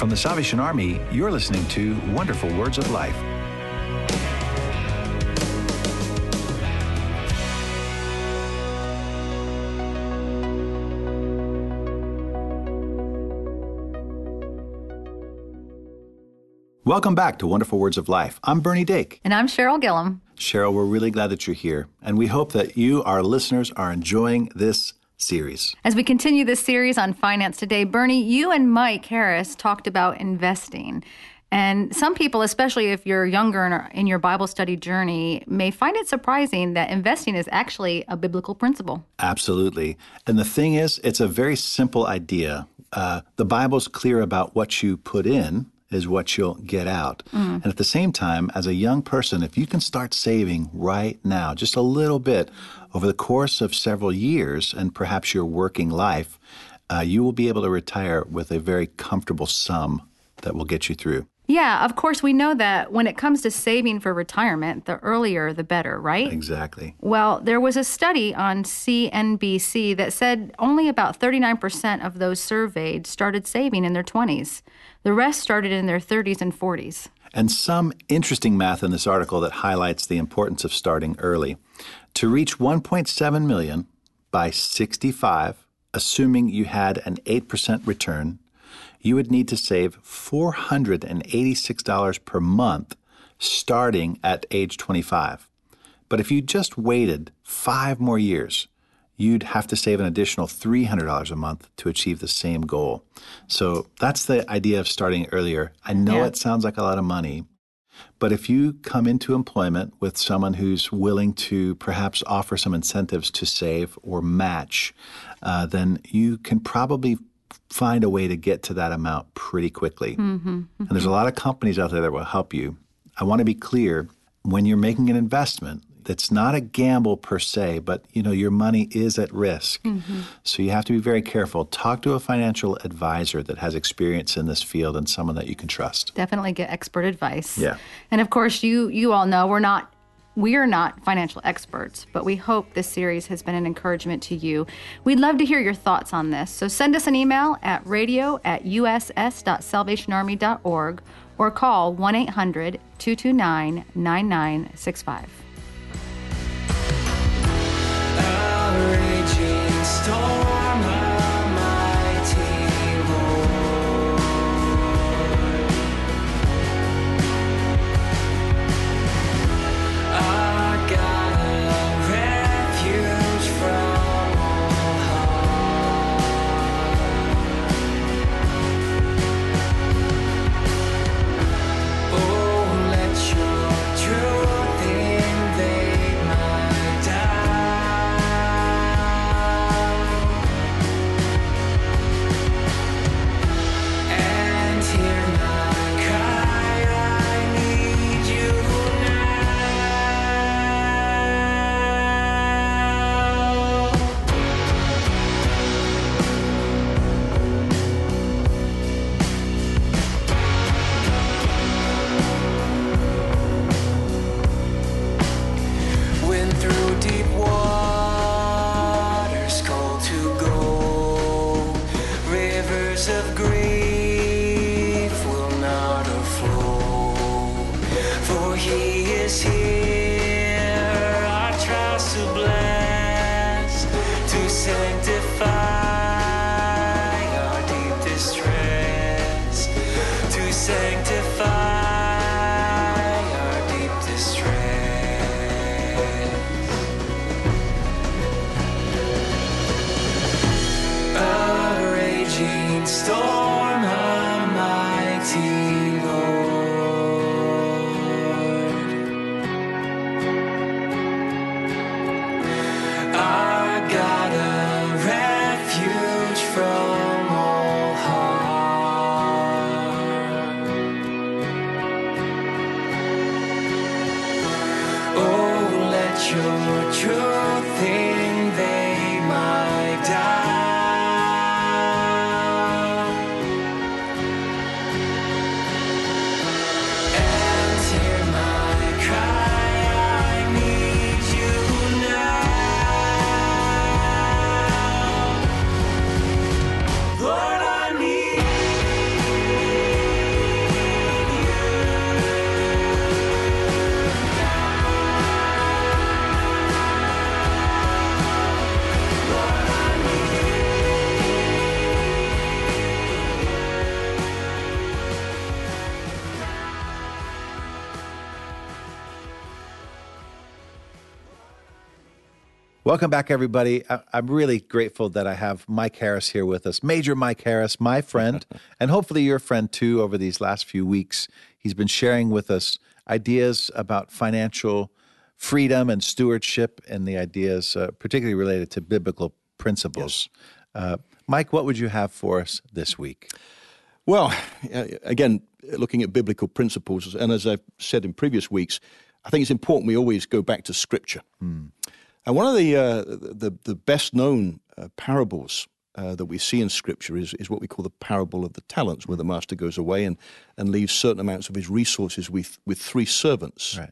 From the Salvation Army, you're listening to Wonderful Words of Life. Welcome back to Wonderful Words of Life. I'm Bernie Dake. And I'm Cheryl Gillum. Cheryl, we're really glad that you're here, and we hope that you, our listeners, are enjoying this series. As we continue this series on finance today, Bernie, you and Mike Harris talked about investing. And some people, especially if you're younger in your Bible study journey, may find it surprising that investing is actually a biblical principle. Absolutely. And the thing is, it's a very simple idea. Uh, the Bible's clear about what you put in is what you'll get out. Mm. And at the same time, as a young person, if you can start saving right now, just a little bit over the course of several years and perhaps your working life, uh, you will be able to retire with a very comfortable sum that will get you through. Yeah, of course, we know that when it comes to saving for retirement, the earlier the better, right? Exactly. Well, there was a study on CNBC that said only about 39% of those surveyed started saving in their 20s. The rest started in their 30s and 40s. And some interesting math in this article that highlights the importance of starting early. To reach 1.7 million by 65, assuming you had an 8% return, you would need to save $486 per month starting at age 25. But if you just waited five more years, you'd have to save an additional $300 a month to achieve the same goal. So that's the idea of starting earlier. I know yeah. it sounds like a lot of money, but if you come into employment with someone who's willing to perhaps offer some incentives to save or match, uh, then you can probably find a way to get to that amount pretty quickly. Mm-hmm, mm-hmm. And there's a lot of companies out there that will help you. I want to be clear when you're making an investment, that's not a gamble per se, but you know your money is at risk. Mm-hmm. So you have to be very careful. Talk to a financial advisor that has experience in this field and someone that you can trust. Definitely get expert advice. Yeah. And of course, you you all know we're not we are not financial experts, but we hope this series has been an encouragement to you. We'd love to hear your thoughts on this. So send us an email at radio at uss.salvationarmy.org or call 1 800 229 9965. Welcome back, everybody. I- I'm really grateful that I have Mike Harris here with us, Major Mike Harris, my friend, and hopefully your friend too over these last few weeks. He's been sharing with us ideas about financial freedom and stewardship and the ideas, uh, particularly related to biblical principles. Uh, Mike, what would you have for us this week? Well, again, looking at biblical principles, and as I've said in previous weeks, I think it's important we always go back to Scripture. And one of the uh, the, the best known uh, parables uh, that we see in Scripture is, is what we call the parable of the talents, where the master goes away and, and leaves certain amounts of his resources with, with three servants. Right.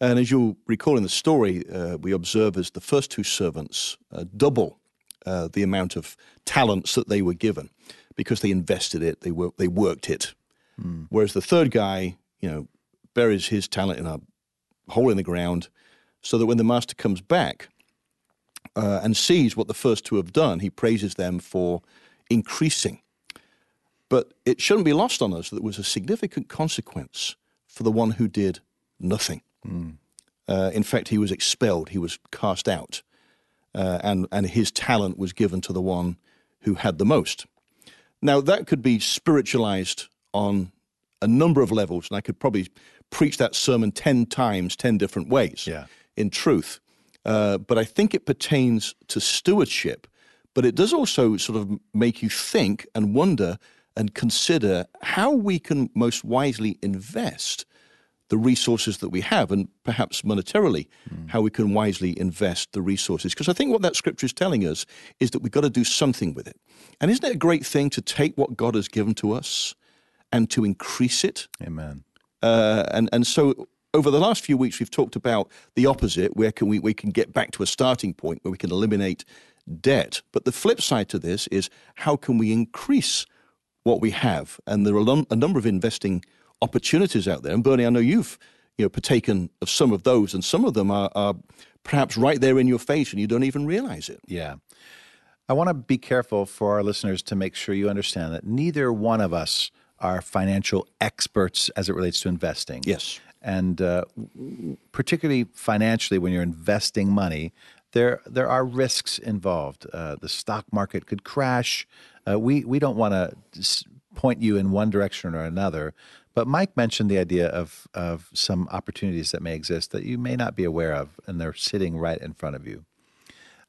And as you'll recall in the story, uh, we observe as the first two servants uh, double uh, the amount of talents that they were given because they invested it, they, wor- they worked it. Whereas the third guy, you know, buries his talent in a hole in the ground so that when the master comes back uh, and sees what the first two have done, he praises them for increasing. But it shouldn't be lost on us that there was a significant consequence for the one who did nothing. Uh, in fact, he was expelled, he was cast out, uh, and, and his talent was given to the one who had the most. Now, that could be spiritualized on a number of levels, and I could probably preach that sermon 10 times, 10 different ways Yeah. In truth. Uh, but I think it pertains to stewardship, but it does also sort of make you think and wonder and consider how we can most wisely invest the resources that we have, and perhaps monetarily, how we can wisely invest the resources. Because I think what that scripture is telling us is that we've got to do something with it. And isn't it a great thing to take what God has given to us and to increase it? Amen. Uh, and and so over the last few weeks, we've talked about the opposite. Where can we we can get back to a starting point where we can eliminate debt? But the flip side to this is how can we increase what we have? And there are a number of investing opportunities out there. And Bernie, I know you've you know partaken of some of those, and some of them are, are perhaps right there in your face, and you don't even realize it. Yeah. I want to be careful for our listeners to make sure you understand that neither one of us are financial experts as it relates to investing. Yes. And uh, particularly financially, when you're investing money, there there are risks involved. Uh, the stock market could crash. Uh, we we don't want to point you in one direction or another. But Mike mentioned the idea of of some opportunities that may exist that you may not be aware of, and they're sitting right in front of you.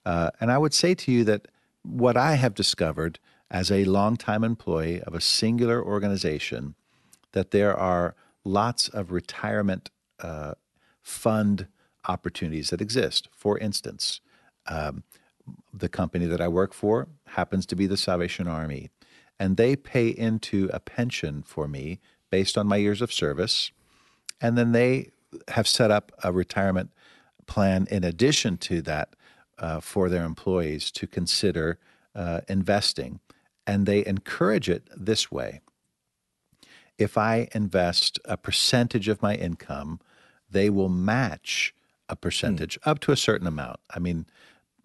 Uh, and I would say to you that what I have discovered as a longtime employee of a singular organization, that there are lots of retirement uh, fund opportunities that exist. For instance, um, the company that I work for happens to be the Salvation Army, and they pay into a pension for me based on my years of service. And then they have set up a retirement plan in addition to that uh, for their employees to consider uh, investing. And they encourage it this way if I invest a percentage of my income, they will match a percentage up to a certain amount. I mean,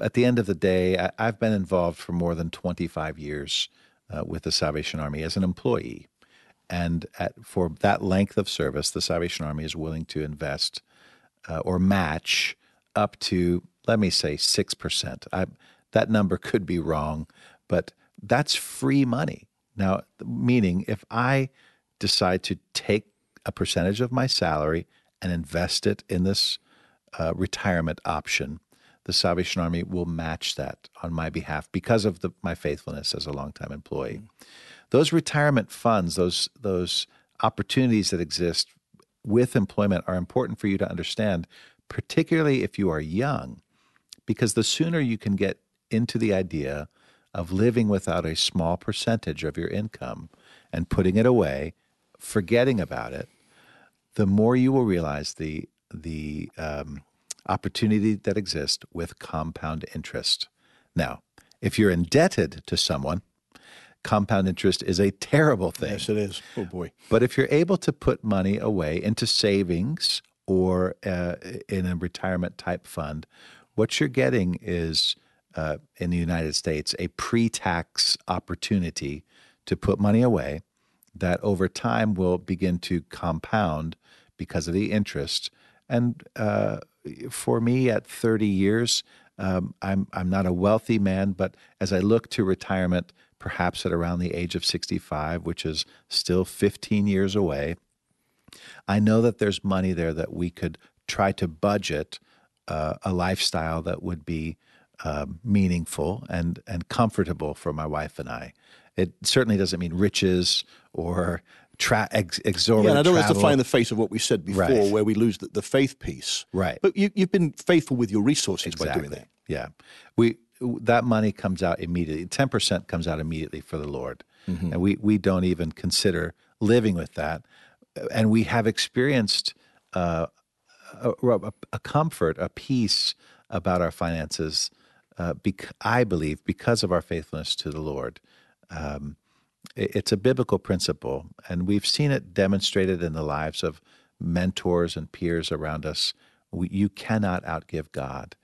at the end of the day, I, I've been involved for more than 25 years uh, with the Salvation Army as an employee. And at, for that length of service, the Salvation Army is willing to invest uh, or match up to, let me say, 6%. I, that number could be wrong, but that's free money. Now, meaning if I decide to take a percentage of my salary and invest it in this uh, retirement option, the Salvation Army will match that on my behalf because of the, my faithfulness as a longtime employee. Those retirement funds, those those opportunities that exist with employment are important for you to understand, particularly if you are young, because the sooner you can get into the idea of living without a small percentage of your income and putting it away, forgetting about it, the more you will realize the the um, opportunity that exists with compound interest. Now, if you're indebted to someone, compound interest is a terrible thing. Yes, it is. Oh boy. But if you're able to put money away into savings or uh, in a retirement type fund, what you're getting is uh, in the United States a pre tax opportunity to put money away that over time will begin to compound because of the interest. And uh, for me, at 30 years, Um, I'm I'm not a wealthy man, but as I look to retirement, perhaps at around the age of 65, which is still 15 years away, I know that there's money there that we could try to budget uh, a lifestyle that would be uh, meaningful and and comfortable for my wife and I. It certainly doesn't mean riches or tra- ex- exorbitant. Yeah, I don't want to fly in the face of what we said before, Right. where we lose the, the faith piece. Right. But you, you've been faithful with your resources by doing that. Yeah, we that money comes out immediately. Ten percent comes out immediately for the Lord, Mm-hmm. and we we don't even consider living with that. And we have experienced uh, a, a, a comfort, a peace about our finances. Uh, bec- I believe because of our faithfulness to the Lord. Um, it- it's a biblical principle, and we've seen it demonstrated in the lives of mentors and peers around us. We, you cannot outgive God,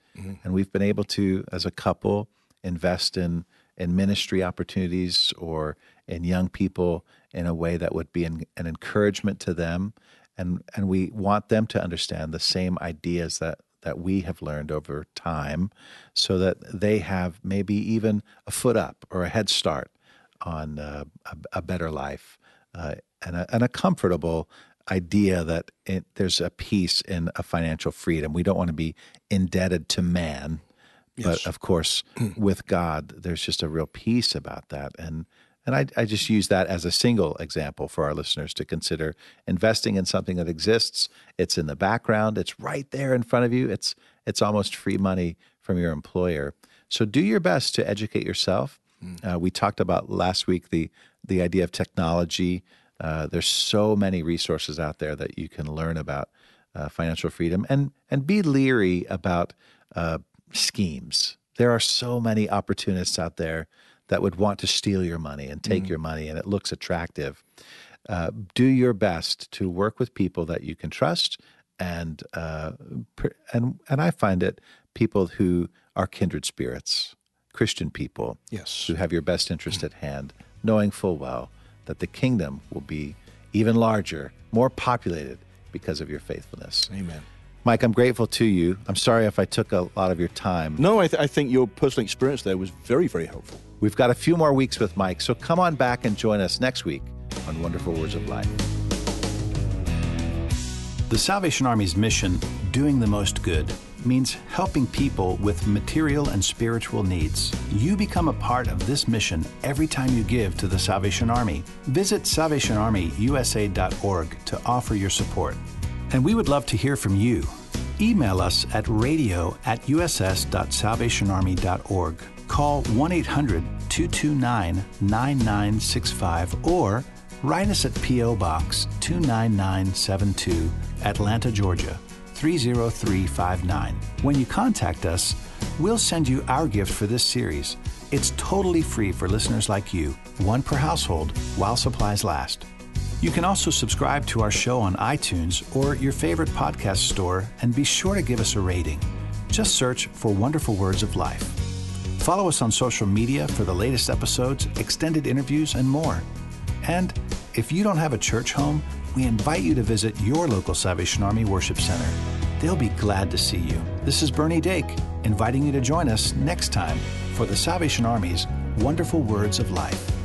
and we've been able to, as a couple, invest in in ministry opportunities or in young people in a way that would be an, an encouragement to them, and and we want them to understand the same ideas that that we have learned over time, so that they have maybe even a foot up or a head start on uh, a, a better life uh, and, a, and a comfortable idea that it, there's a peace in a financial freedom. We don't want to be indebted to man, but of course, with God, there's just a real peace about that. And and I, I just use that as a single example for our listeners to consider investing in something that exists. It's in the background. It's right there in front of you. It's it's almost free money from your employer. So do your best to educate yourself. Uh, we talked about last week the the idea of technology. Uh, there's so many resources out there that you can learn about uh, financial freedom and and be leery about uh, schemes. There are so many opportunists out there that would want to steal your money and take your money, and it looks attractive. Uh, do your best to work with people that you can trust, and uh, and and I find it people who are kindred spirits, Christian people, Yes. who have your best interest at hand, knowing full well that the kingdom will be even larger, more populated because of your faithfulness. Amen. Mike, I'm grateful to you. I'm sorry if I took a lot of your time. No, I, th- I think your personal experience there was very, very helpful. We've got a few more weeks with Mike, so come on back and join us next week on Wonderful Words of Life. The Salvation Army's mission, doing the most good, means helping people with material and spiritual needs. You become a part of this mission every time you give to the Salvation Army. Visit salvationarmyusa.org to offer your support. And we would love to hear from you. Email us at radio at uss.salvationarmy.org. Call 1 800 229 9965 or write us at P.O. Box 29972, Atlanta, Georgia 30359. When you contact us, we'll send you our gift for this series. It's totally free for listeners like you, one per household, while supplies last. You can also subscribe to our show on iTunes or your favorite podcast store and be sure to give us a rating. Just search for Wonderful Words of Life. Follow us on social media for the latest episodes, extended interviews, and more. And if you don't have a church home, we invite you to visit your local Salvation Army Worship Center. They'll be glad to see you. This is Bernie Dake, inviting you to join us next time for the Salvation Army's Wonderful Words of Life.